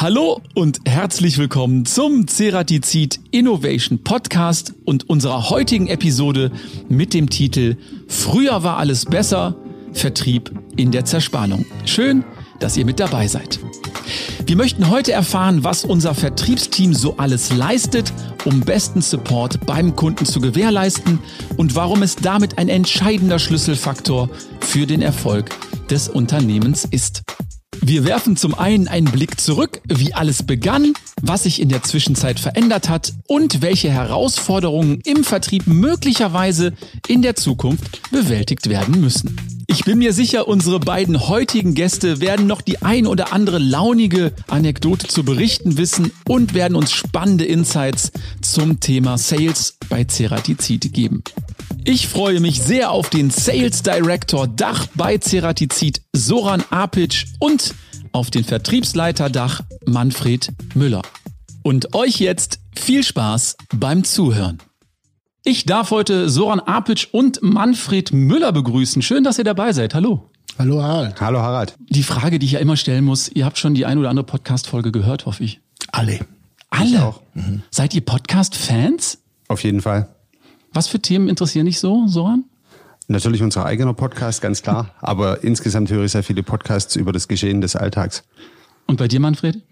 Hallo und herzlich willkommen zum Ceratizid Innovation Podcast und unserer heutigen Episode mit dem Titel Früher war alles besser, Vertrieb in der Zerspannung. Schön, dass ihr mit dabei seid. Wir möchten heute erfahren, was unser Vertriebsteam so alles leistet, um besten Support beim Kunden zu gewährleisten und warum es damit ein entscheidender Schlüsselfaktor für den Erfolg des Unternehmens ist. Wir werfen zum einen einen Blick zurück, wie alles begann, was sich in der Zwischenzeit verändert hat und welche Herausforderungen im Vertrieb möglicherweise in der Zukunft bewältigt werden müssen. Ich bin mir sicher, unsere beiden heutigen Gäste werden noch die ein oder andere launige Anekdote zu berichten wissen und werden uns spannende Insights zum Thema Sales bei Ceratizid geben. Ich freue mich sehr auf den Sales Director Dach bei Ceratizid Soran Apic und auf den Vertriebsleiter Dach Manfred Müller. Und euch jetzt viel Spaß beim Zuhören. Ich darf heute Soran Apic und Manfred Müller begrüßen. Schön, dass ihr dabei seid. Hallo. Hallo Harald. Hallo Harald. Die Frage, die ich ja immer stellen muss, ihr habt schon die ein oder andere Podcast-Folge gehört, hoffe ich. Alle. Alle? auch. Mhm. Seid ihr Podcast-Fans? Auf jeden Fall. Was für Themen interessieren dich so, Soran? Natürlich unser eigener Podcast, ganz klar. Aber insgesamt höre ich sehr viele Podcasts über das Geschehen des Alltags. Und bei dir, Manfred?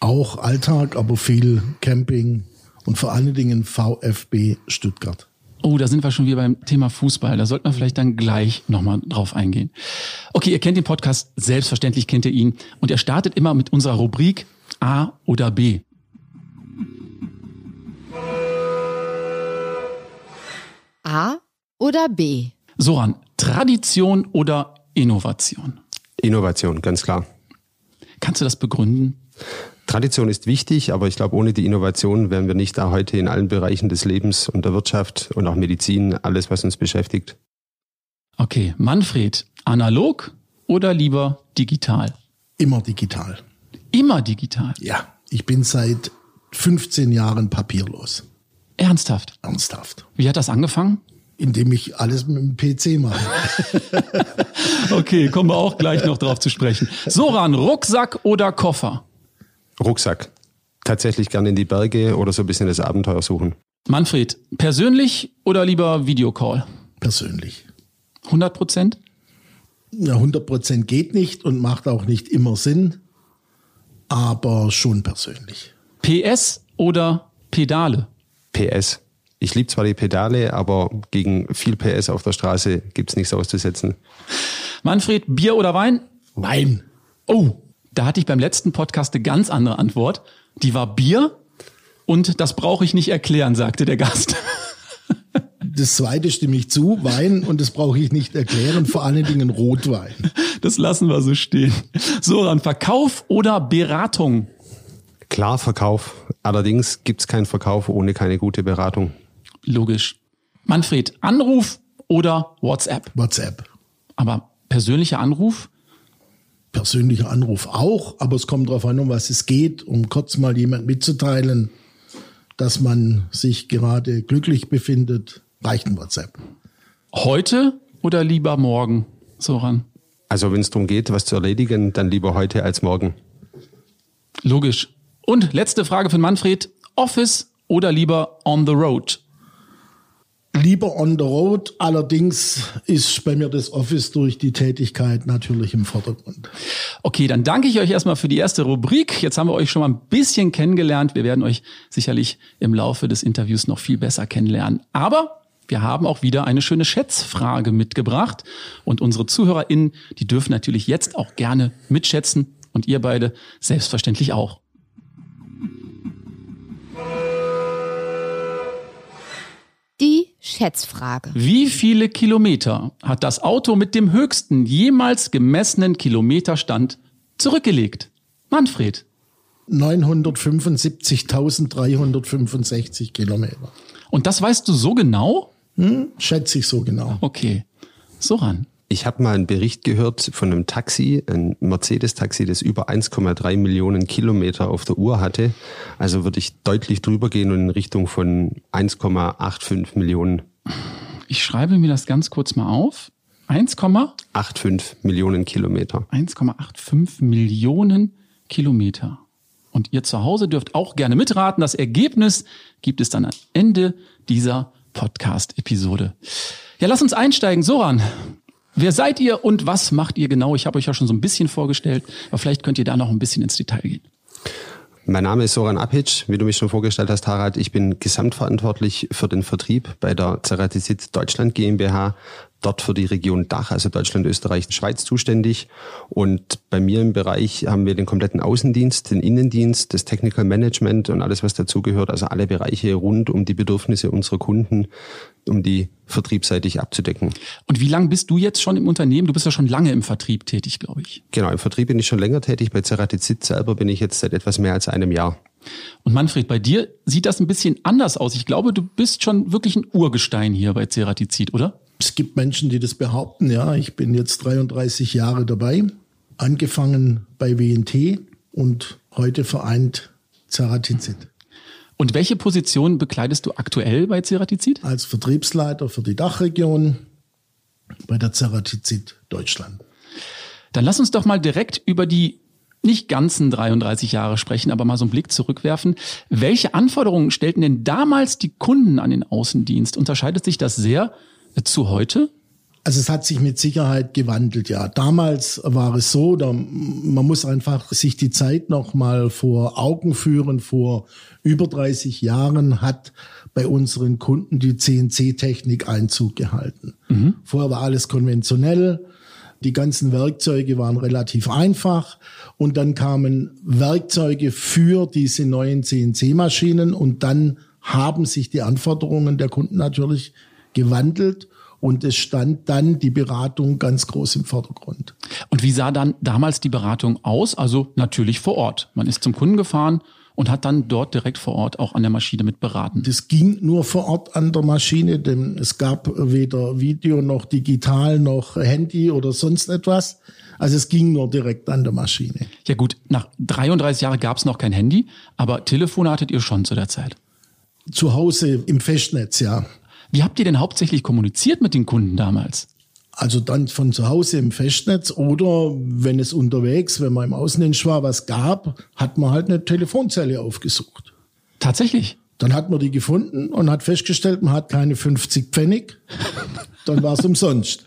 Auch Alltag, aber viel Camping und vor allen Dingen VfB Stuttgart. Oh, da sind wir schon wieder beim Thema Fußball. Da sollten wir vielleicht dann gleich nochmal drauf eingehen. Okay, ihr kennt den Podcast, selbstverständlich kennt ihr ihn. Und er startet immer mit unserer Rubrik A oder B. A oder B? Soran, Tradition oder Innovation? Innovation, ganz klar. Kannst du das begründen? Tradition ist wichtig, aber ich glaube, ohne die Innovation wären wir nicht da heute in allen Bereichen des Lebens und der Wirtschaft und auch Medizin, alles, was uns beschäftigt. Okay, Manfred, analog oder lieber digital? Immer digital. Immer digital? Ja, ich bin seit 15 Jahren papierlos. Ernsthaft? Ernsthaft. Wie hat das angefangen? Indem ich alles mit dem PC mache. okay, kommen wir auch gleich noch drauf zu sprechen. Soran, Rucksack oder Koffer? Rucksack. Tatsächlich gerne in die Berge oder so ein bisschen das Abenteuer suchen. Manfred, persönlich oder lieber Videocall? Persönlich. 100 Prozent? Ja, 100 Prozent geht nicht und macht auch nicht immer Sinn, aber schon persönlich. PS oder Pedale? PS. Ich liebe zwar die Pedale, aber gegen viel PS auf der Straße gibt es nichts auszusetzen. Manfred, Bier oder Wein? Wein. Oh, da hatte ich beim letzten Podcast eine ganz andere Antwort. Die war Bier und das brauche ich nicht erklären, sagte der Gast. Das zweite stimme ich zu, Wein und das brauche ich nicht erklären, vor allen Dingen Rotwein. Das lassen wir so stehen. So, dann Verkauf oder Beratung? Klar, Verkauf. Allerdings gibt es keinen Verkauf ohne keine gute Beratung. Logisch. Manfred, Anruf oder WhatsApp? WhatsApp. Aber persönlicher Anruf? Persönlicher Anruf auch, aber es kommt darauf an, um was es geht, um kurz mal jemand mitzuteilen, dass man sich gerade glücklich befindet, reicht ein WhatsApp. Heute oder lieber morgen, Soran? Also wenn es darum geht, was zu erledigen, dann lieber heute als morgen. Logisch. Und letzte Frage von Manfred. Office oder lieber on the road? Lieber on the road. Allerdings ist bei mir das Office durch die Tätigkeit natürlich im Vordergrund. Okay, dann danke ich euch erstmal für die erste Rubrik. Jetzt haben wir euch schon mal ein bisschen kennengelernt. Wir werden euch sicherlich im Laufe des Interviews noch viel besser kennenlernen. Aber wir haben auch wieder eine schöne Schätzfrage mitgebracht. Und unsere ZuhörerInnen, die dürfen natürlich jetzt auch gerne mitschätzen. Und ihr beide selbstverständlich auch. Schätzfrage. Wie viele Kilometer hat das Auto mit dem höchsten jemals gemessenen Kilometerstand zurückgelegt? Manfred. 975.365 Kilometer. Und das weißt du so genau? Hm, schätze ich so genau. Okay. So ran. Ich habe mal einen Bericht gehört von einem Taxi, ein Mercedes-Taxi, das über 1,3 Millionen Kilometer auf der Uhr hatte. Also würde ich deutlich drüber gehen und in Richtung von 1,85 Millionen. Ich schreibe mir das ganz kurz mal auf. 1,85 Millionen Kilometer. 1,85 Millionen Kilometer. Und ihr zu Hause dürft auch gerne mitraten. Das Ergebnis gibt es dann am Ende dieser Podcast-Episode. Ja, lass uns einsteigen. Soran, wer seid ihr und was macht ihr genau? Ich habe euch ja schon so ein bisschen vorgestellt, aber vielleicht könnt ihr da noch ein bisschen ins Detail gehen. Mein Name ist Soran Apic, wie du mich schon vorgestellt hast, Harald. Ich bin gesamtverantwortlich für den Vertrieb bei der Ceratizid Deutschland GmbH, dort für die Region Dach, also Deutschland, Österreich, Schweiz zuständig. Und bei mir im Bereich haben wir den kompletten Außendienst, den Innendienst, das Technical Management und alles, was dazugehört. Also alle Bereiche rund um die Bedürfnisse unserer Kunden, um die vertriebsseitig abzudecken. Und wie lange bist du jetzt schon im Unternehmen? Du bist ja schon lange im Vertrieb tätig, glaube ich. Genau, im Vertrieb bin ich schon länger tätig. Bei Ceratizid selber bin ich jetzt seit etwas mehr als einem Jahr. Und Manfred, bei dir sieht das ein bisschen anders aus. Ich glaube, du bist schon wirklich ein Urgestein hier bei Ceratizid, oder? Es gibt Menschen, die das behaupten, ja. Ich bin jetzt 33 Jahre dabei, angefangen bei WNT und heute vereint Ceratizid. Und welche Position bekleidest du aktuell bei Ceratizid? Als Vertriebsleiter für die Dachregion bei der Ceratizid Deutschland. Dann lass uns doch mal direkt über die nicht ganzen 33 Jahre sprechen, aber mal so einen Blick zurückwerfen. Welche Anforderungen stellten denn damals die Kunden an den Außendienst? Unterscheidet sich das sehr zu heute? Also es hat sich mit Sicherheit gewandelt, ja. Damals war es so, da, man muss einfach sich die Zeit noch mal vor Augen führen. Vor über 30 Jahren hat bei unseren Kunden die CNC-Technik Einzug gehalten. Mhm. Vorher war alles konventionell. Die ganzen Werkzeuge waren relativ einfach und dann kamen Werkzeuge für diese neuen CNC-Maschinen und dann haben sich die Anforderungen der Kunden natürlich gewandelt und es stand dann die Beratung ganz groß im Vordergrund. Und wie sah dann damals die Beratung aus? Also natürlich vor Ort. Man ist zum Kunden gefahren und hat dann dort direkt vor Ort auch an der Maschine mit beraten. Das ging nur vor Ort an der Maschine, denn es gab weder Video noch digital noch Handy oder sonst etwas. Also es ging nur direkt an der Maschine. Ja gut, nach 33 Jahren gab es noch kein Handy, aber Telefon hattet ihr schon zu der Zeit. Zu Hause im Festnetz, ja. Wie habt ihr denn hauptsächlich kommuniziert mit den Kunden damals? Also dann von zu Hause im Festnetz oder wenn es unterwegs, wenn man im Außendienst war, was gab, hat man halt eine Telefonzelle aufgesucht. Tatsächlich? Dann hat man die gefunden und hat festgestellt, man hat keine 50 Pfennig. Dann war es umsonst.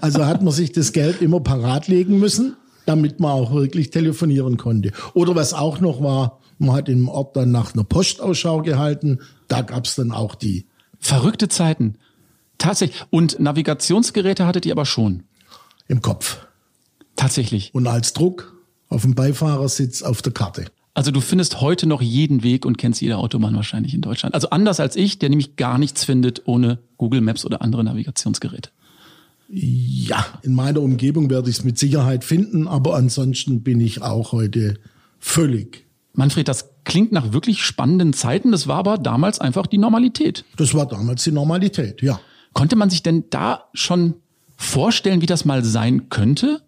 Also hat man sich das Geld immer parat legen müssen, damit man auch wirklich telefonieren konnte. Oder was auch noch war, man hat im Ort dann nach einer Postausschau gehalten. Da gab es dann auch die. Verrückte Zeiten. Tatsächlich. Und Navigationsgeräte hattet ihr aber schon. Im Kopf. Tatsächlich. Und als Druck auf dem Beifahrersitz auf der Karte. Also du findest heute noch jeden Weg und kennst jede Autobahn wahrscheinlich in Deutschland. Also anders als ich, der nämlich gar nichts findet ohne Google Maps oder andere Navigationsgeräte. Ja, in meiner Umgebung werde ich es mit Sicherheit finden, aber ansonsten bin ich auch heute völlig. Manfred, das klingt nach wirklich spannenden Zeiten. Das war aber damals einfach die Normalität. Das war damals die Normalität, ja. Konnte man sich denn da schon vorstellen, wie das mal sein könnte?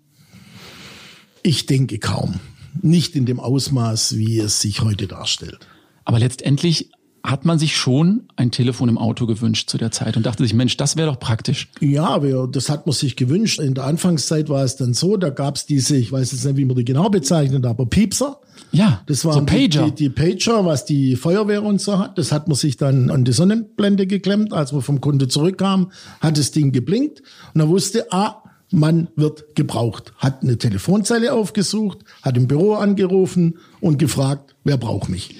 Ich denke kaum. Nicht in dem Ausmaß, wie es sich heute darstellt. Aber letztendlich hat man sich schon ein Telefon im Auto gewünscht zu der Zeit und dachte sich, Mensch, das wäre doch praktisch. Ja, das hat man sich gewünscht. In der Anfangszeit war es dann so, da gab es diese, ich weiß jetzt nicht, wie man die genau bezeichnet, aber Piepser. Ja, das waren so Pager. Die, die, die, Pager, was die Feuerwehr und so hat. Das hat man sich dann an die Sonnenblende geklemmt. Als wir vom Kunde zurückkamen, hat das Ding geblinkt und er wusste, ah, man wird gebraucht. Hat eine Telefonzelle aufgesucht, hat im Büro angerufen und gefragt, wer braucht mich.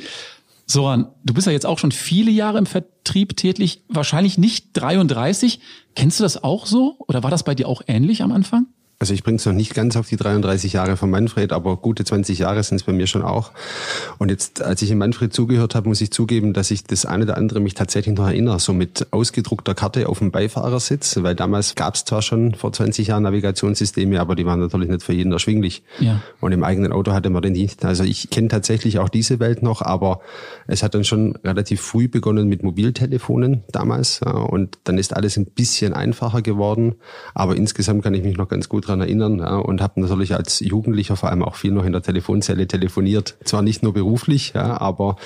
Soran, du bist ja jetzt auch schon viele Jahre im Vertrieb tätig, wahrscheinlich nicht 33. Kennst du das auch so? Oder war das bei dir auch ähnlich am Anfang? Also ich bringe es noch nicht ganz auf die 33 Jahre von Manfred, aber gute 20 Jahre sind es bei mir schon auch. Und jetzt, als ich in Manfred zugehört habe, muss ich zugeben, dass ich das eine oder andere mich tatsächlich noch erinnere, so mit ausgedruckter Karte auf dem Beifahrersitz, weil damals gab es zwar schon vor 20 Jahren Navigationssysteme, aber die waren natürlich nicht für jeden erschwinglich. Ja. Und im eigenen Auto hatte man den nicht. Also ich kenne tatsächlich auch diese Welt noch, aber es hat dann schon relativ früh begonnen mit Mobiltelefonen damals. Und dann ist alles ein bisschen einfacher geworden. Aber insgesamt kann ich mich noch ganz gut daran dran erinnern ja, und habe natürlich als Jugendlicher vor allem auch viel noch in der Telefonzelle telefoniert. Zwar nicht nur beruflich, ja, aber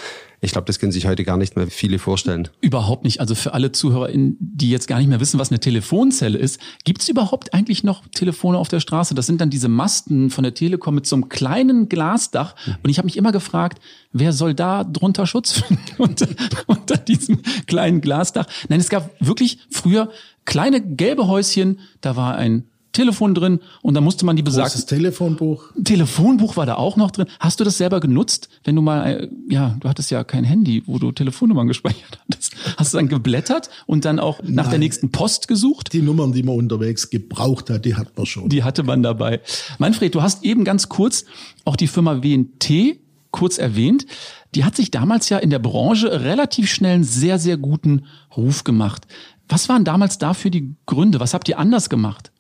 ich glaube, das können sich heute gar nicht mehr viele vorstellen. Überhaupt nicht. Also für alle Zuhörer, die jetzt gar nicht mehr wissen, was eine Telefonzelle ist, gibt es überhaupt eigentlich noch Telefone auf der Straße? Das sind dann diese Masten von der Telekom mit so einem kleinen Glasdach. Mhm. Und ich habe mich immer gefragt, wer soll da drunter Schutz finden unter, unter diesem kleinen Glasdach? Nein, es gab wirklich früher kleine gelbe Häuschen, da war ein Telefon drin und da musste man die besagte. Großes Telefonbuch. Telefonbuch war da auch noch drin. Hast du das selber genutzt, wenn du mal, äh, ja, du hattest ja kein Handy, wo du Telefonnummern gespeichert hattest. Hast du dann geblättert und dann auch nach Nein, der nächsten Post gesucht? Die Nummern, die man unterwegs gebraucht hat, die hat man schon. Die hatte man dabei. Manfred, du hast eben ganz kurz auch die Firma WNT kurz erwähnt. Die hat sich damals ja in der Branche relativ schnell einen sehr, sehr guten Ruf gemacht. Was waren damals dafür die Gründe? Was habt ihr anders gemacht?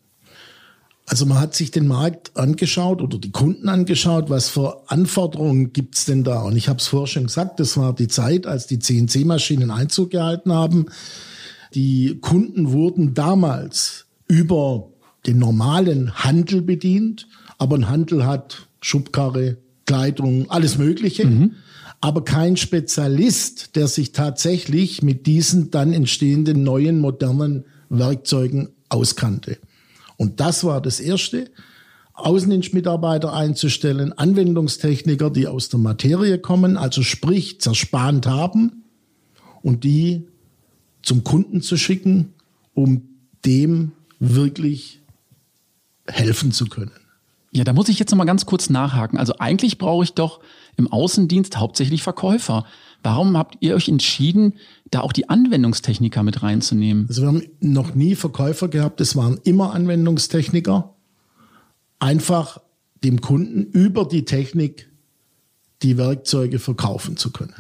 Also man hat sich den Markt angeschaut oder die Kunden angeschaut, was für Anforderungen gibt's denn da? Und ich habe es vorher schon gesagt, das war die Zeit, als die CNC-Maschinen Einzug gehalten haben. Die Kunden wurden damals über den normalen Handel bedient, aber ein Handel hat Schubkarre, Kleidung, alles Mögliche. Mhm. Aber kein Spezialist, der sich tatsächlich mit diesen dann entstehenden neuen modernen Werkzeugen auskannte. Und das war das Erste. Außendienstmitarbeiter einzustellen, Anwendungstechniker, die aus der Materie kommen, also sprich zerspannt haben und die zum Kunden zu schicken, um dem wirklich helfen zu können. Ja, da muss ich jetzt noch mal ganz kurz nachhaken. Also eigentlich brauche ich doch im Außendienst hauptsächlich Verkäufer. Warum habt ihr euch entschieden, da auch die Anwendungstechniker mit reinzunehmen? Also wir haben noch nie Verkäufer gehabt, es waren immer Anwendungstechniker. Einfach dem Kunden über die Technik die Werkzeuge verkaufen zu können.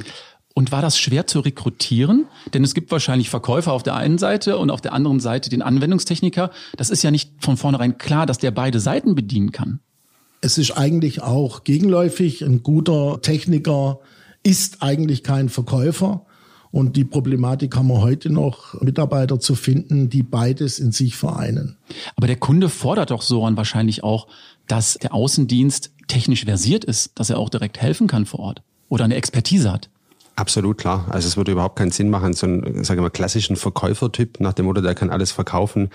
Und war das schwer zu rekrutieren? Denn es gibt wahrscheinlich Verkäufer auf der einen Seite und auf der anderen Seite den Anwendungstechniker. Das ist ja nicht von vornherein klar, dass der beide Seiten bedienen kann. Es ist eigentlich auch gegenläufig. Ein guter Techniker ist eigentlich kein Verkäufer. Und die Problematik haben wir heute noch, Mitarbeiter zu finden, die beides in sich vereinen. Aber der Kunde fordert doch Soran wahrscheinlich auch, dass der Außendienst technisch versiert ist, dass er auch direkt helfen kann vor Ort oder eine Expertise hat. Absolut klar. Also es würde überhaupt keinen Sinn machen, so einen, sagen wir mal, klassischen Verkäufertyp nach dem Motto, der kann alles verkaufen.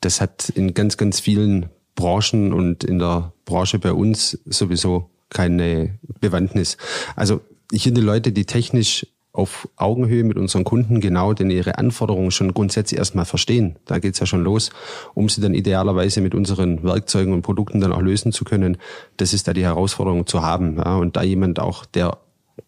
Das hat in ganz, ganz vielen Branchen und in der Branche bei uns sowieso keine Bewandtnis. Also ich finde Leute, die technisch auf Augenhöhe mit unseren Kunden genau denn ihre Anforderungen schon grundsätzlich erstmal verstehen. Da geht's ja schon los, um sie dann idealerweise mit unseren Werkzeugen und Produkten dann auch lösen zu können. Das ist da die Herausforderung zu haben. Ja, und da jemand auch, der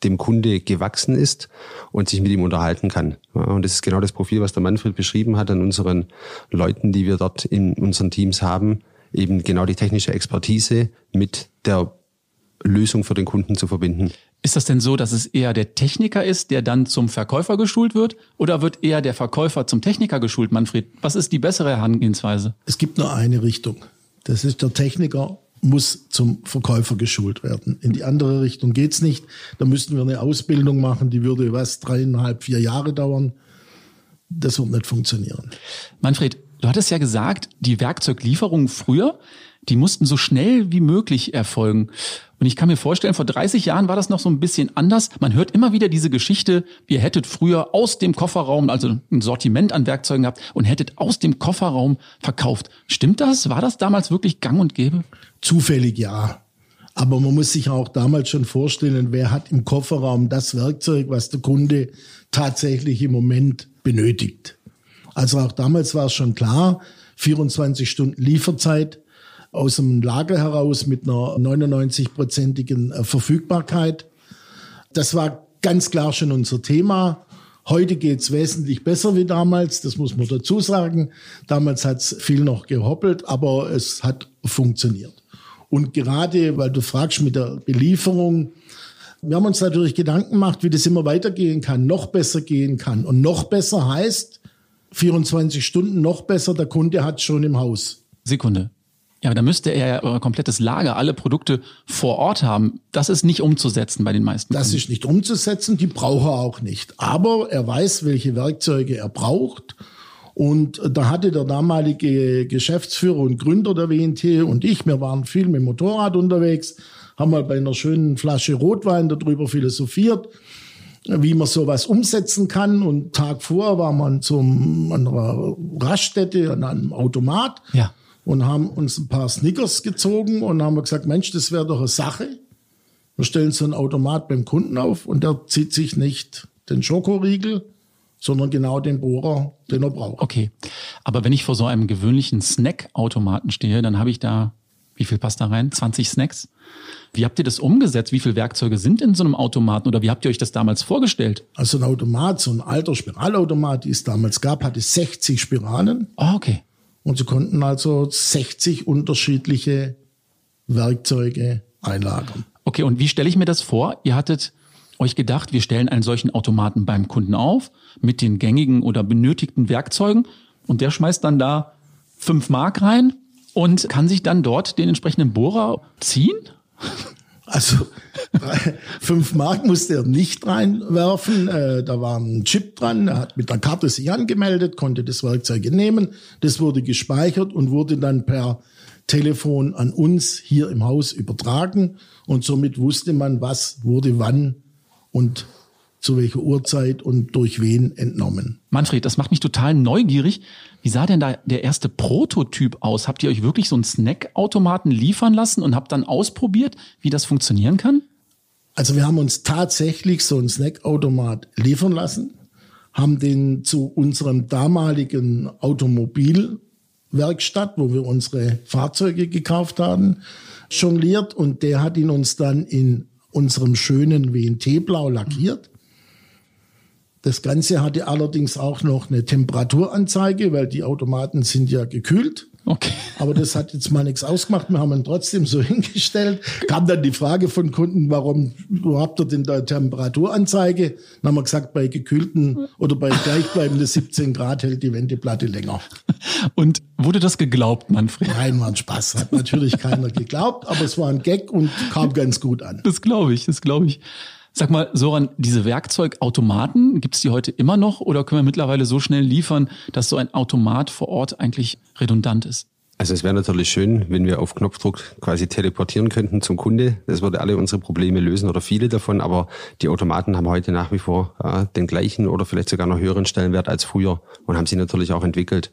dem Kunde gewachsen ist und sich mit ihm unterhalten kann. Ja, und das ist genau das Profil, was der Manfred beschrieben hat an unseren Leuten, die wir dort in unseren Teams haben. Eben genau die technische Expertise mit der Lösung für den Kunden zu verbinden. Ist das denn so, dass es eher der Techniker ist, der dann zum Verkäufer geschult wird? Oder wird eher der Verkäufer zum Techniker geschult, Manfred? Was ist die bessere Herangehensweise? Es gibt nur eine Richtung. Das ist der Techniker muss zum Verkäufer geschult werden. In die andere Richtung geht's nicht. Da müssten wir eine Ausbildung machen, die würde was dreieinhalb, vier Jahre dauern. Das wird nicht funktionieren. Manfred, du hattest ja gesagt, die Werkzeuglieferungen früher, die mussten so schnell wie möglich erfolgen. Und ich kann mir vorstellen, vor 30 Jahren war das noch so ein bisschen anders. Man hört immer wieder diese Geschichte, ihr hättet früher aus dem Kofferraum, also ein Sortiment an Werkzeugen gehabt und hättet aus dem Kofferraum verkauft. Stimmt das? War das damals wirklich gang und gäbe? Zufällig ja. Aber man muss sich auch damals schon vorstellen, wer hat im Kofferraum das Werkzeug, was der Kunde tatsächlich im Moment benötigt. Also auch damals war es schon klar, 24 Stunden Lieferzeit aus dem Lager heraus mit einer 99-prozentigen äh, Verfügbarkeit. Das war ganz klar schon unser Thema. Heute geht's wesentlich besser wie damals, das muss man dazu sagen. Damals hat's viel noch gehoppelt, aber es hat funktioniert. Und gerade, weil du fragst mit der Belieferung, wir haben uns natürlich Gedanken gemacht, wie das immer weitergehen kann, noch besser gehen kann. Und noch besser heißt 24 Stunden noch besser, der Kunde hat schon im Haus. Sekunde. Ja, aber da müsste er ja euer komplettes Lager, alle Produkte vor Ort haben. Das ist nicht umzusetzen bei den meisten. Das Kunden. ist nicht umzusetzen, die braucht er auch nicht. Aber er weiß, welche Werkzeuge er braucht Und da hatte der damalige Geschäftsführer und Gründer der WNT und ich, wir waren viel mit dem Motorrad unterwegs, haben mal bei einer schönen Flasche Rotwein darüber philosophiert, wie man sowas umsetzen kann. Und Tag vor war man zum an einer Raststätte an einem Automat Ja. Und haben uns ein paar Snickers gezogen und haben gesagt, Mensch, das wäre doch eine Sache. Wir stellen so einen Automat beim Kunden auf und der zieht sich nicht den Schokoriegel, sondern genau den Bohrer, den er braucht. Okay. Aber wenn ich vor so einem gewöhnlichen Snackautomaten stehe, dann habe ich da, wie viel passt da rein? 20 Snacks? Wie habt ihr das umgesetzt? Wie viele Werkzeuge sind in so einem Automaten oder wie habt ihr euch das damals vorgestellt? Also ein Automat, so ein alter Spiralautomat, die es damals gab, hatte 60 Spiralen Oh, okay. Und sie konnten also 60 unterschiedliche Werkzeuge einlagern. Okay, und wie stelle ich mir das vor? Ihr hattet euch gedacht, wir stellen einen solchen Automaten beim Kunden auf mit den gängigen oder benötigten Werkzeugen und der schmeißt dann da fünf Mark rein und kann sich dann dort den entsprechenden Bohrer ziehen? Also fünf Mark musste er nicht reinwerfen. Äh, da war ein Chip dran. Er hat mit der Karte sich angemeldet, konnte das Werkzeug nehmen. Das wurde gespeichert und wurde dann per Telefon an uns hier im Haus übertragen. Und somit wusste man, was wurde wann und zu welcher Uhrzeit und durch wen entnommen. Manfred, das macht mich total neugierig. Wie sah denn da der erste Prototyp aus? Habt ihr euch wirklich so einen Snackautomaten liefern lassen und habt dann ausprobiert, wie das funktionieren kann? Also wir haben uns tatsächlich so einen Snackautomat liefern lassen, haben den zu unserem damaligen Automobilwerkstatt, wo wir unsere Fahrzeuge gekauft haben, jongliert und der hat ihn uns dann in unserem schönen WNT-Blau lackiert. Das Ganze hatte allerdings auch noch eine Temperaturanzeige, weil die Automaten sind ja gekühlt. Okay. Aber das hat jetzt mal nichts ausgemacht. Wir haben ihn trotzdem so hingestellt. Kam dann die Frage von Kunden, warum habt ihr denn da Temperaturanzeige? Dann haben wir gesagt, bei gekühlten oder bei gleichbleibenden 17 Grad hält die Wendeplatte länger. Und wurde das geglaubt, Manfred? Nein, war ein Spaß. Hat natürlich keiner geglaubt, aber es war ein Gag und kam ganz gut an. Das glaube ich, das glaube ich. Sag mal, Soran, diese Werkzeugautomaten, gibt es die heute immer noch oder können wir mittlerweile so schnell liefern, dass so ein Automat vor Ort eigentlich redundant ist? Also es wäre natürlich schön, wenn wir auf Knopfdruck quasi teleportieren könnten zum Kunde. Das würde alle unsere Probleme lösen oder viele davon. Aber die Automaten haben heute nach wie vor ja, den gleichen oder vielleicht sogar noch höheren Stellenwert als früher und haben sie natürlich auch entwickelt.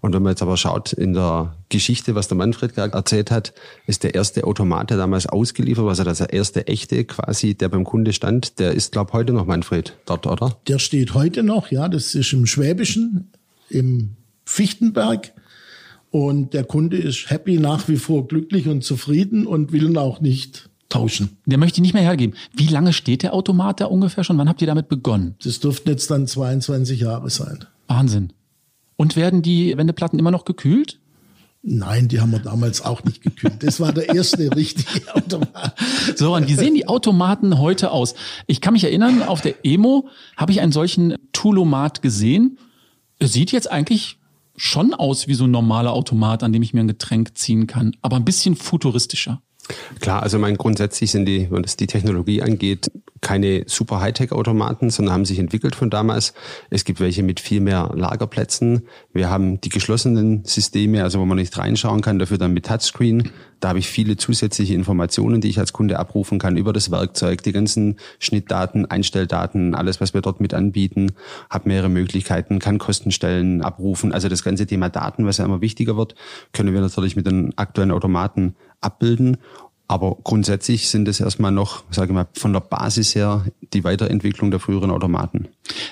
Und wenn man jetzt aber schaut in der Geschichte, was der Manfred gerade erzählt hat, ist der erste Automat, der damals ausgeliefert war, also der erste echte quasi, der beim Kunde stand, der ist, glaube heute noch Manfred dort, oder? Der steht heute noch, ja, das ist im Schwäbischen, im Fichtenberg. Und der Kunde ist happy, nach wie vor glücklich und zufrieden und will ihn auch nicht tauschen. Der möchte ich nicht mehr hergeben. Wie lange steht der Automat da ungefähr schon? Wann habt ihr damit begonnen? Das dürften jetzt dann 22 Jahre sein. Wahnsinn. Und werden die Wendeplatten immer noch gekühlt? Nein, die haben wir damals auch nicht gekühlt. Das war der erste richtige Automat. Soran, wie sehen die Automaten heute aus? Ich kann mich erinnern, auf der Emo habe ich einen solchen Tulomat gesehen. Er sieht jetzt eigentlich schon aus wie so ein normaler Automat, an dem ich mir ein Getränk ziehen kann, aber ein bisschen futuristischer. Klar, also mein grundsätzlich sind die, was die Technologie angeht, keine super Hightech-Automaten, sondern haben sich entwickelt von damals. Es gibt welche mit viel mehr Lagerplätzen. Wir haben die geschlossenen Systeme, also wo man nicht reinschauen kann, dafür dann mit Touchscreen. Da habe ich viele zusätzliche Informationen, die ich als Kunde abrufen kann über das Werkzeug, die ganzen Schnittdaten, Einstelldaten, alles, was wir dort mit anbieten. Habe mehrere Möglichkeiten, kann Kostenstellen abrufen. Also das ganze Thema Daten, was ja immer wichtiger wird, können wir natürlich mit den aktuellen Automaten abbilden. Aber grundsätzlich sind es erstmal noch, sage ich mal, von der Basis her die Weiterentwicklung der früheren Automaten.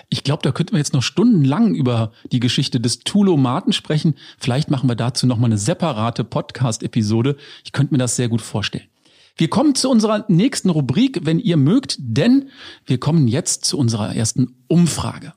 Ich glaube, da könnten wir jetzt noch stundenlang über die Geschichte des Tulomaten sprechen. Vielleicht machen wir dazu nochmal eine separate Podcast-Episode. Ich könnte mir das sehr gut vorstellen. Wir kommen zu unserer nächsten Rubrik, wenn ihr mögt, denn wir kommen jetzt zu unserer ersten Umfrage.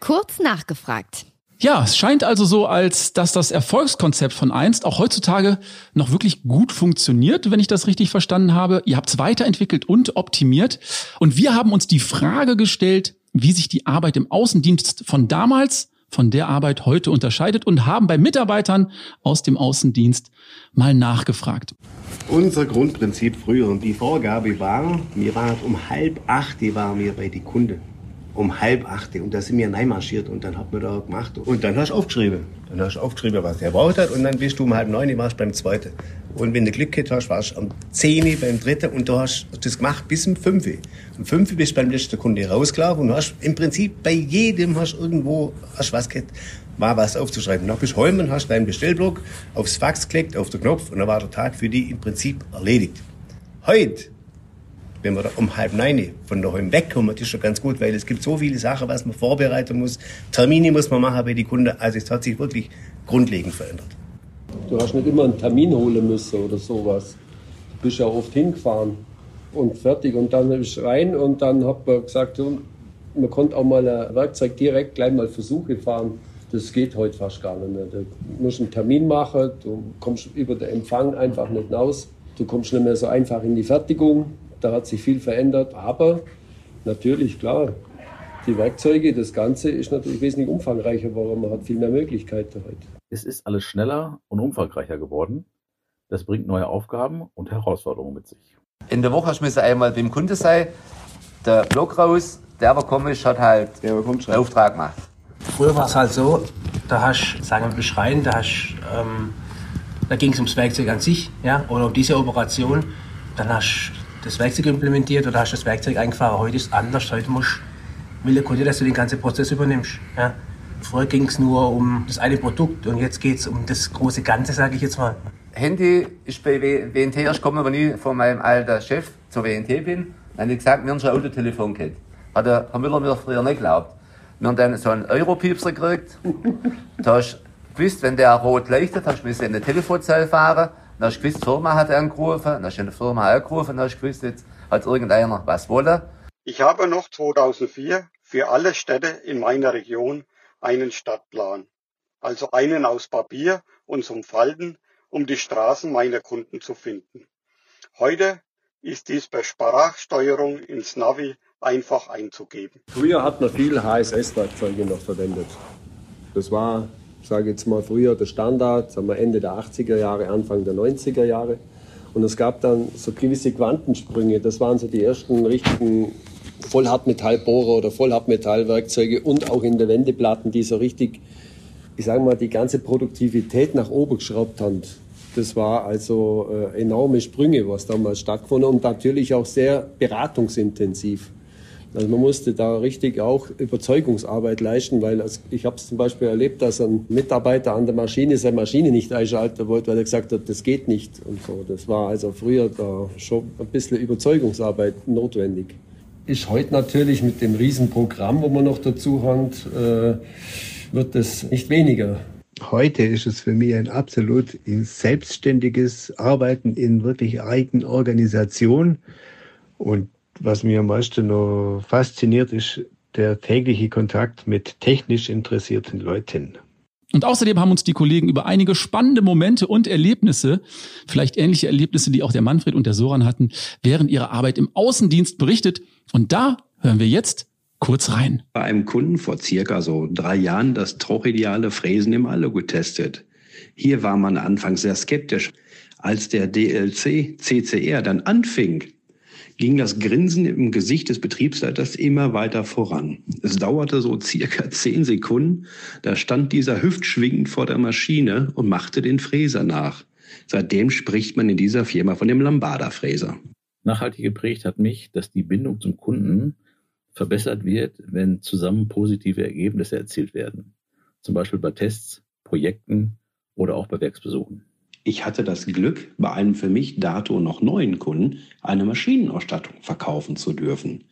Kurz nachgefragt. Ja, es scheint also so, als dass das Erfolgskonzept von einst auch heutzutage noch wirklich gut funktioniert, wenn ich das richtig verstanden habe. Ihr habt es weiterentwickelt und optimiert. Und wir haben uns die Frage gestellt, wie sich die Arbeit im Außendienst von damals von der Arbeit heute unterscheidet und haben bei Mitarbeitern aus dem Außendienst mal nachgefragt. Unser Grundprinzip früher und die Vorgabe war, wir waren um halb acht, die waren wir bei den Kunden. Um halb acht. Und da sind wir reinmarschiert und dann hat man da gemacht. Und dann hast du aufgeschrieben. Dann hast du aufgeschrieben, was der braucht hat und dann bist du um halb neun, warst beim zweiten. Und wenn du Glück gehabt hast, warst du um zehn beim dritten und du hast das gemacht bis um fünf. Um fünf bist du beim letzten Kunde rausgelaufen und hast im Prinzip bei jedem hast irgendwo hast was gehabt war was aufzuschreiben. Nach bis Holmen hast du deinen Bestellblock aufs Fax geklickt, auf den Knopf und dann war der Tag für die im Prinzip erledigt. Heute, wenn wir um halb neun von daheim wegkommen, das ist schon ganz gut, weil es gibt so viele Sachen, was man vorbereiten muss. Termine muss man machen bei den Kunden. Also es hat sich wirklich grundlegend verändert. Du hast nicht immer einen Termin holen müssen oder sowas. Du bist ja oft hingefahren und fertig. Und dann bist du rein und dann hat man gesagt, man konnte auch mal ein Werkzeug direkt gleich mal Versuche fahren. Das geht heute fast gar nicht mehr. Du musst einen Termin machen, du kommst über den Empfang einfach nicht hinaus. Du kommst nicht mehr so einfach in die Fertigung. Da hat sich viel verändert. Aber natürlich, klar, die Werkzeuge, das Ganze ist natürlich wesentlich umfangreicher geworden. Man hat viel mehr Möglichkeiten heute. Es ist alles schneller und umfangreicher geworden. Das bringt neue Aufgaben und Herausforderungen mit sich. In der Woche müssen einmal beim Kunde sein, der Block raus, der, der kommt, hat halt den Auftrag gemacht. Früher war es halt so, da hast, sagen wir beschreien, da hast, ähm, da ging es ums Werkzeug an sich, ja, oder um diese Operation. Dann hast du das Werkzeug implementiert oder hast das Werkzeug eingefahren. Heute ist es anders. Heute muss, will der Kunde, dass du den ganzen Prozess übernimmst. Ja. Früher ging es nur um das eine Produkt und jetzt geht es um das große Ganze, sage ich jetzt mal. Handy ist bei WNT erst gekommen, wenn ich von meinem alten Chef zur WNT bin. Dann habe ich gesagt, wir haben schon ein Autotelefon gehabt. Hat der Herr Müller mir früher nicht geglaubt. Wir haben dann so einen Europiepser gekriegt. Da hast du gewusst, wenn der rot leuchtet, hast du in der Telefonzelle fahren. Dann hast du gewusst, die Firma hat angerufen. Dann hast du in der Firma angerufen. Dann hast du gewusst, jetzt hat irgendeiner was wollen. Ich habe noch 2004 für alle Städte in meiner Region einen Stadtplan. Also einen aus Papier und zum Falten, um die Straßen meiner Kunden zu finden. Heute ist dies per Sprachsteuerung ins Navi einfach einzugeben. Früher hat man viel HSS-Werkzeuge noch verwendet. Das war, sage jetzt mal, früher der Standard, sagen wir Ende der 80er Jahre, Anfang der 90er Jahre. Und es gab dann so gewisse Quantensprünge. Das waren so die ersten richtigen Vollhartmetallbohrer oder Vollhartmetallwerkzeuge und auch in der Wendeplatten, die so richtig, ich sage mal, die ganze Produktivität nach oben geschraubt haben. Das war also äh, enorme Sprünge, was damals stattgefunden und natürlich auch sehr beratungsintensiv. Also man musste da richtig auch Überzeugungsarbeit leisten, weil ich habe es zum Beispiel erlebt, dass ein Mitarbeiter an der Maschine seine Maschine nicht einschalten wollte, weil er gesagt hat, das geht nicht und so. Das war also früher da schon ein bisschen Überzeugungsarbeit notwendig. Ist heute natürlich mit dem Riesenprogramm, wo man noch dazu hat, äh, wird es nicht weniger. Heute ist es für mich ein absolut selbstständiges Arbeiten in wirklich eigenen Organisation und was mir am meisten noch fasziniert, ist der tägliche Kontakt mit technisch interessierten Leuten. Und außerdem haben uns die Kollegen über einige spannende Momente und Erlebnisse, vielleicht ähnliche Erlebnisse, die auch der Manfred und der Soran hatten, während ihrer Arbeit im Außendienst berichtet. Und da hören wir jetzt kurz rein. Bei einem Kunden vor circa so drei Jahren das trochideale Fräsen im Alu getestet. Hier war man anfangs sehr skeptisch. Als der DLC CCR dann anfing, ging das Grinsen im Gesicht des Betriebsleiters immer weiter voran. Es dauerte so circa zehn Sekunden, da stand dieser hüftschwingend vor der Maschine und machte den Fräser nach. Seitdem spricht man in dieser Firma von dem Lambada-Fräser. Nachhaltig geprägt hat mich, dass die Bindung zum Kunden verbessert wird, wenn zusammen positive Ergebnisse erzielt werden. Zum Beispiel bei Tests, Projekten oder auch bei Werksbesuchen. Ich hatte das Glück, bei einem für mich dato noch neuen Kunden eine Maschinenausstattung verkaufen zu dürfen.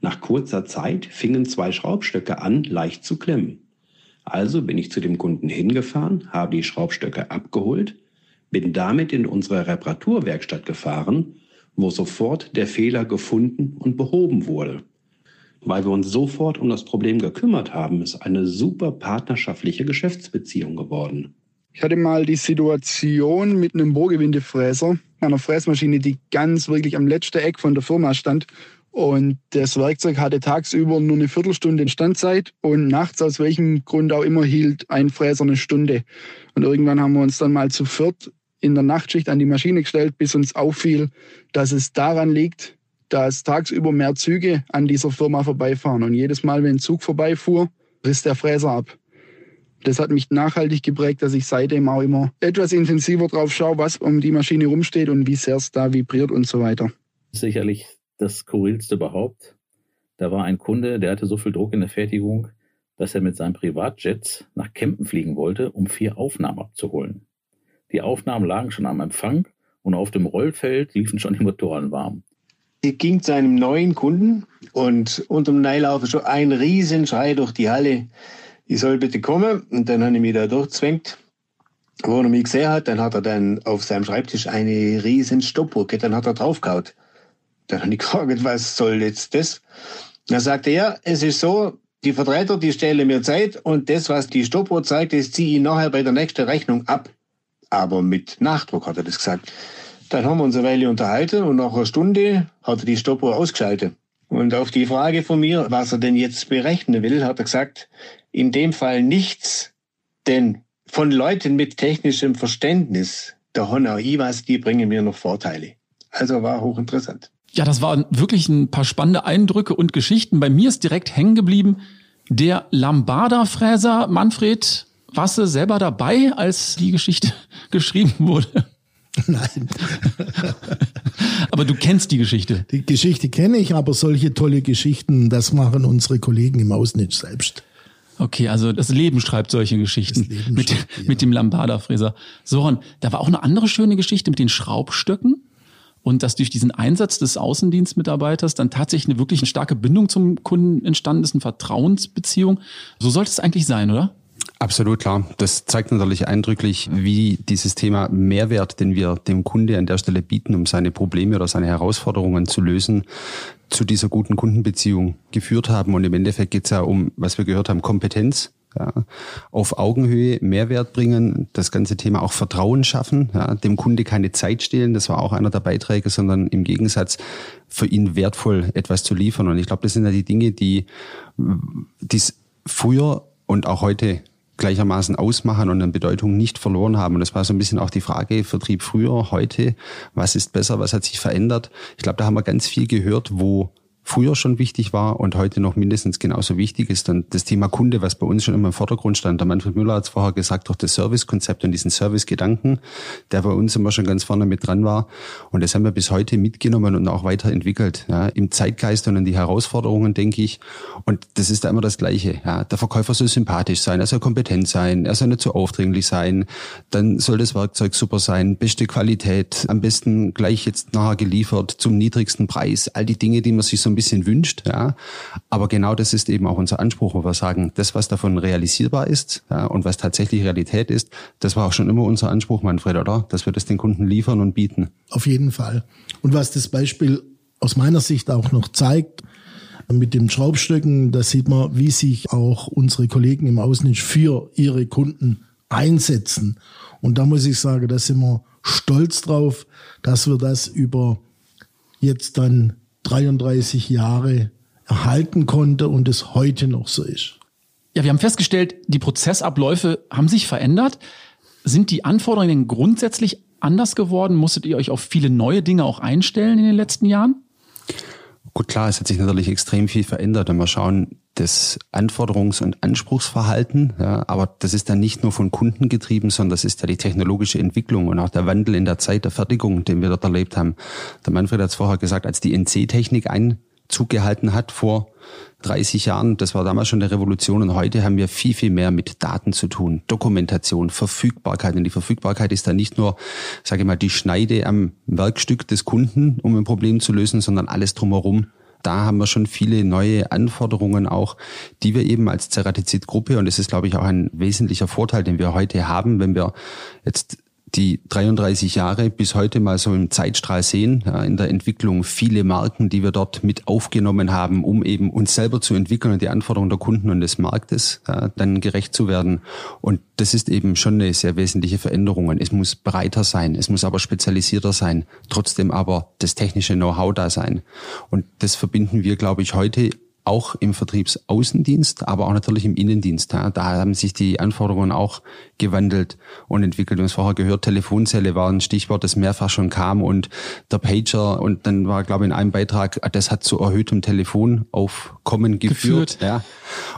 Nach kurzer Zeit fingen zwei Schraubstöcke an, leicht zu klemmen. Also bin ich zu dem Kunden hingefahren, habe die Schraubstöcke abgeholt, bin damit in unsere Reparaturwerkstatt gefahren, wo sofort der Fehler gefunden und behoben wurde. Weil wir uns sofort um das Problem gekümmert haben, ist eine super partnerschaftliche Geschäftsbeziehung geworden. Ich hatte mal die Situation mit einem Bohrgewindefräser, einer Fräsmaschine, die ganz wirklich am letzten Eck von der Firma stand. Und das Werkzeug hatte tagsüber nur eine Viertelstunde Standzeit und nachts, aus welchem Grund auch immer, hielt ein Fräser eine Stunde. Und irgendwann haben wir uns dann mal zu viert in der Nachtschicht an die Maschine gestellt, bis uns auffiel, dass es daran liegt, dass tagsüber mehr Züge an dieser Firma vorbeifahren. Und jedes Mal, wenn ein Zug vorbeifuhr, riss der Fräser ab. Das hat mich nachhaltig geprägt, dass ich seitdem auch immer etwas intensiver drauf schaue, was um die Maschine rumsteht und wie sehr es da vibriert und so weiter. Sicherlich das skurrilste überhaupt. Da war ein Kunde, der hatte so viel Druck in der Fertigung, dass er mit seinem Privatjet nach Kempen fliegen wollte, um vier Aufnahmen abzuholen. Die Aufnahmen lagen schon am Empfang und auf dem Rollfeld liefen schon die Motoren warm. Er ging zu einem neuen Kunden und unter dem Neilauf schon ein Riesenschrei durch die Halle. Ich soll bitte kommen. Und dann habe ich mich da durchzwängt. Wo er mich gesehen hat, dann hat er dann auf seinem Schreibtisch eine riesen Stoppuhr, dann hat er draufgehauen. Dann habe ich gefragt, was soll jetzt das? Dann sagte er, es ist so, die Vertreter, die stellen mir Zeit und das, was die Stoppuhr zeigt, das ziehe ich nachher bei der nächsten Rechnung ab. Aber mit Nachdruck hat er das gesagt. Dann haben wir uns eine Weile unterhalten und nach einer Stunde hat er die Stoppuhr ausgeschaltet. Und auf die Frage von mir, was er denn jetzt berechnen will, hat er gesagt, in dem Fall nichts, denn von Leuten mit technischem Verständnis, der Honor IWAS, die bringen mir noch Vorteile. Also war hochinteressant. Ja, das waren wirklich ein paar spannende Eindrücke und Geschichten. Bei mir ist direkt hängen geblieben der Lambada-Fräser. Manfred, warst du selber dabei, als die Geschichte geschrieben wurde? Nein. aber du kennst die Geschichte. Die Geschichte kenne ich, aber solche tolle Geschichten, das machen unsere Kollegen im Ausnitz selbst. Okay, also das Leben schreibt solche Geschichten mit, schreibt, ja. mit dem Lambada-Fräser. Soran, da war auch eine andere schöne Geschichte mit den Schraubstöcken und dass durch diesen Einsatz des Außendienstmitarbeiters dann tatsächlich eine wirklich starke Bindung zum Kunden entstanden ist, eine Vertrauensbeziehung. So sollte es eigentlich sein, oder? Absolut klar. Das zeigt natürlich eindrücklich, wie dieses Thema Mehrwert, den wir dem Kunde an der Stelle bieten, um seine Probleme oder seine Herausforderungen zu lösen, zu dieser guten Kundenbeziehung geführt haben. Und im Endeffekt geht es ja um, was wir gehört haben, Kompetenz, ja, auf Augenhöhe Mehrwert bringen, das ganze Thema auch Vertrauen schaffen, ja, dem Kunde keine Zeit stehlen, das war auch einer der Beiträge, sondern im Gegensatz für ihn wertvoll etwas zu liefern. Und ich glaube, das sind ja die Dinge, die es früher und auch heute gleichermaßen ausmachen und an Bedeutung nicht verloren haben. Und das war so ein bisschen auch die Frage, Vertrieb früher, heute, was ist besser, was hat sich verändert? Ich glaube, da haben wir ganz viel gehört, wo früher schon wichtig war und heute noch mindestens genauso wichtig ist. Und das Thema Kunde, was bei uns schon immer im Vordergrund stand, der Manfred Müller hat es vorher gesagt, durch das Servicekonzept und diesen Servicegedanken, der bei uns immer schon ganz vorne mit dran war. Und das haben wir bis heute mitgenommen und auch weiterentwickelt. Ja, Im Zeitgeist und an die Herausforderungen, denke ich. Und das ist da immer das Gleiche. Ja, der Verkäufer soll sympathisch sein, er soll kompetent sein, er soll nicht zu so aufdringlich sein. Dann soll das Werkzeug super sein, beste Qualität, am besten gleich jetzt nachher geliefert, zum niedrigsten Preis. All die Dinge, die man sich so ein bisschen wünscht. Ja. Aber genau das ist eben auch unser Anspruch, wo wir sagen, das, was davon realisierbar ist ja, und was tatsächlich Realität ist, das war auch schon immer unser Anspruch, Manfred, oder? Dass wir das den Kunden liefern und bieten. Auf jeden Fall. Und was das Beispiel aus meiner Sicht auch noch zeigt, mit den Schraubstöcken, da sieht man, wie sich auch unsere Kollegen im Außendienst für ihre Kunden einsetzen. Und da muss ich sagen, da sind wir stolz drauf, dass wir das über jetzt dann 33 Jahre erhalten konnte und es heute noch so ist. Ja, wir haben festgestellt, die Prozessabläufe haben sich verändert. Sind die Anforderungen grundsätzlich anders geworden? Musstet ihr euch auf viele neue Dinge auch einstellen in den letzten Jahren? Gut, klar, es hat sich natürlich extrem viel verändert. Wenn wir schauen, das Anforderungs- und Anspruchsverhalten, ja, aber das ist dann nicht nur von Kunden getrieben, sondern das ist ja die technologische Entwicklung und auch der Wandel in der Zeit der Fertigung, den wir dort erlebt haben. Der Manfred hat es vorher gesagt, als die NC-Technik Einzug gehalten hat vor 30 Jahren, das war damals schon eine Revolution und heute haben wir viel, viel mehr mit Daten zu tun. Dokumentation, Verfügbarkeit. Und die Verfügbarkeit ist dann nicht nur, sage ich mal, die Schneide am Werkstück des Kunden, um ein Problem zu lösen, sondern alles drumherum. Da haben wir schon viele neue Anforderungen auch, die wir eben als Ceratizid-Gruppe, und das ist, glaube ich, auch ein wesentlicher Vorteil, den wir heute haben, wenn wir jetzt die 33 Jahre bis heute mal so im Zeitstrahl sehen, ja, in der Entwicklung viele Marken, die wir dort mit aufgenommen haben, um eben uns selber zu entwickeln und die Anforderungen der Kunden und des Marktes ja, dann gerecht zu werden. Und das ist eben schon eine sehr wesentliche Veränderung. Es muss breiter sein, es muss aber spezialisierter sein, trotzdem aber das technische Know-how da sein. Und das verbinden wir, glaube ich, heute auch im Vertriebsaußendienst, aber auch natürlich im Innendienst. Ja. Da haben sich die Anforderungen auch gewandelt und entwickelt. Wir haben es vorher gehört, Telefonzelle war ein Stichwort, das mehrfach schon kam und der Pager und dann war, glaube ich, in einem Beitrag, das hat zu erhöhtem Telefonaufkommen geführt. geführt. Ja.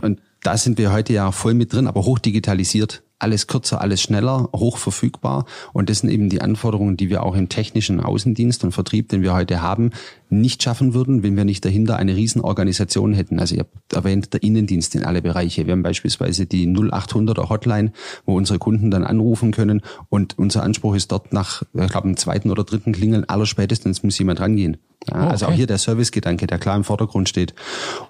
Und da sind wir heute ja voll mit drin, aber hoch digitalisiert alles kürzer, alles schneller, hoch verfügbar. Und das sind eben die Anforderungen, die wir auch im technischen Außendienst und Vertrieb, den wir heute haben, nicht schaffen würden, wenn wir nicht dahinter eine Riesenorganisation hätten. Also ich habe erwähnt, der Innendienst in alle Bereiche. Wir haben beispielsweise die 0800er Hotline, wo unsere Kunden dann anrufen können. Und unser Anspruch ist dort nach, ich glaube, im zweiten oder dritten Klingeln aller spätestens muss jemand rangehen. Ja, oh, okay. Also auch hier der Servicegedanke, der klar im Vordergrund steht.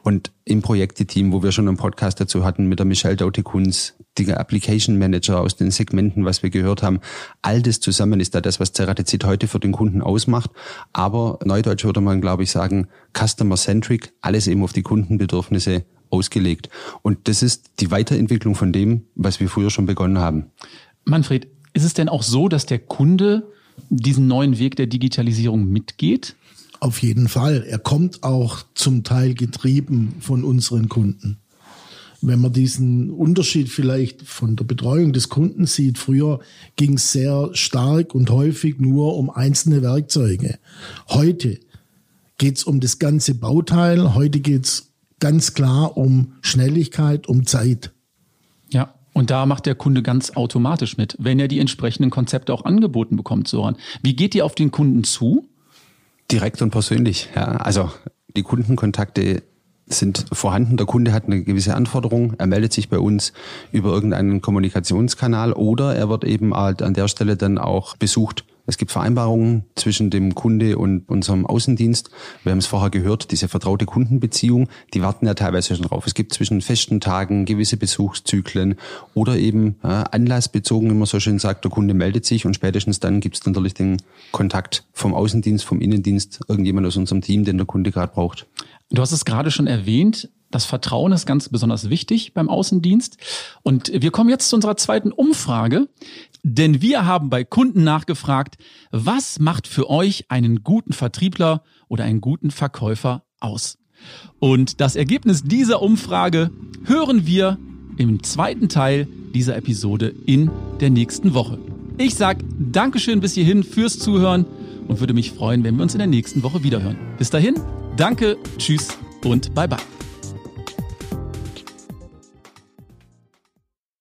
Und im Projekteteam, wo wir schon einen Podcast dazu hatten mit der Michelle Daute-Kunz, die Application Manager aus den Segmenten, was wir gehört haben, all das zusammen ist da das, was Ceratizid heute für den Kunden ausmacht. Aber neudeutsch würde man, glaube ich, sagen, customer-centric, alles eben auf die Kundenbedürfnisse ausgelegt. Und das ist die Weiterentwicklung von dem, was wir früher schon begonnen haben. Manfred, ist es denn auch so, dass der Kunde diesen neuen Weg der Digitalisierung mitgeht? Auf jeden Fall. Er kommt auch zum Teil getrieben von unseren Kunden. Wenn man diesen Unterschied vielleicht von der Betreuung des Kunden sieht, früher ging es sehr stark und häufig nur um einzelne Werkzeuge. Heute geht es um das ganze Bauteil. Heute geht es ganz klar um Schnelligkeit, um Zeit. Ja, und da macht der Kunde ganz automatisch mit, wenn er die entsprechenden Konzepte auch angeboten bekommt, Soran. Wie geht ihr auf den Kunden zu? Direkt und persönlich. Ja, also die Kundenkontakte sind vorhanden. Der Kunde hat eine gewisse Anforderung. Er meldet sich bei uns über irgendeinen Kommunikationskanal oder er wird eben halt an der Stelle dann auch besucht. Es gibt Vereinbarungen zwischen dem Kunde und unserem Außendienst. Wir haben es vorher gehört, diese vertraute Kundenbeziehung, die warten ja teilweise schon drauf. Es gibt zwischen festen Tagen gewisse Besuchszyklen oder eben äh, anlassbezogen, wie man so schön sagt, der Kunde meldet sich und spätestens dann gibt es natürlich den Kontakt vom Außendienst, vom Innendienst, irgendjemand aus unserem Team, den der Kunde gerade braucht. Du hast es gerade schon erwähnt, das Vertrauen ist ganz besonders wichtig beim Außendienst. Und wir kommen jetzt zu unserer zweiten Umfrage. Denn wir haben bei Kunden nachgefragt, was macht für euch einen guten Vertriebler oder einen guten Verkäufer aus? Und das Ergebnis dieser Umfrage hören wir im zweiten Teil dieser Episode in der nächsten Woche. Ich sag Dankeschön bis hierhin fürs Zuhören und würde mich freuen, wenn wir uns in der nächsten Woche wiederhören. Bis dahin, danke, tschüss und bye bye.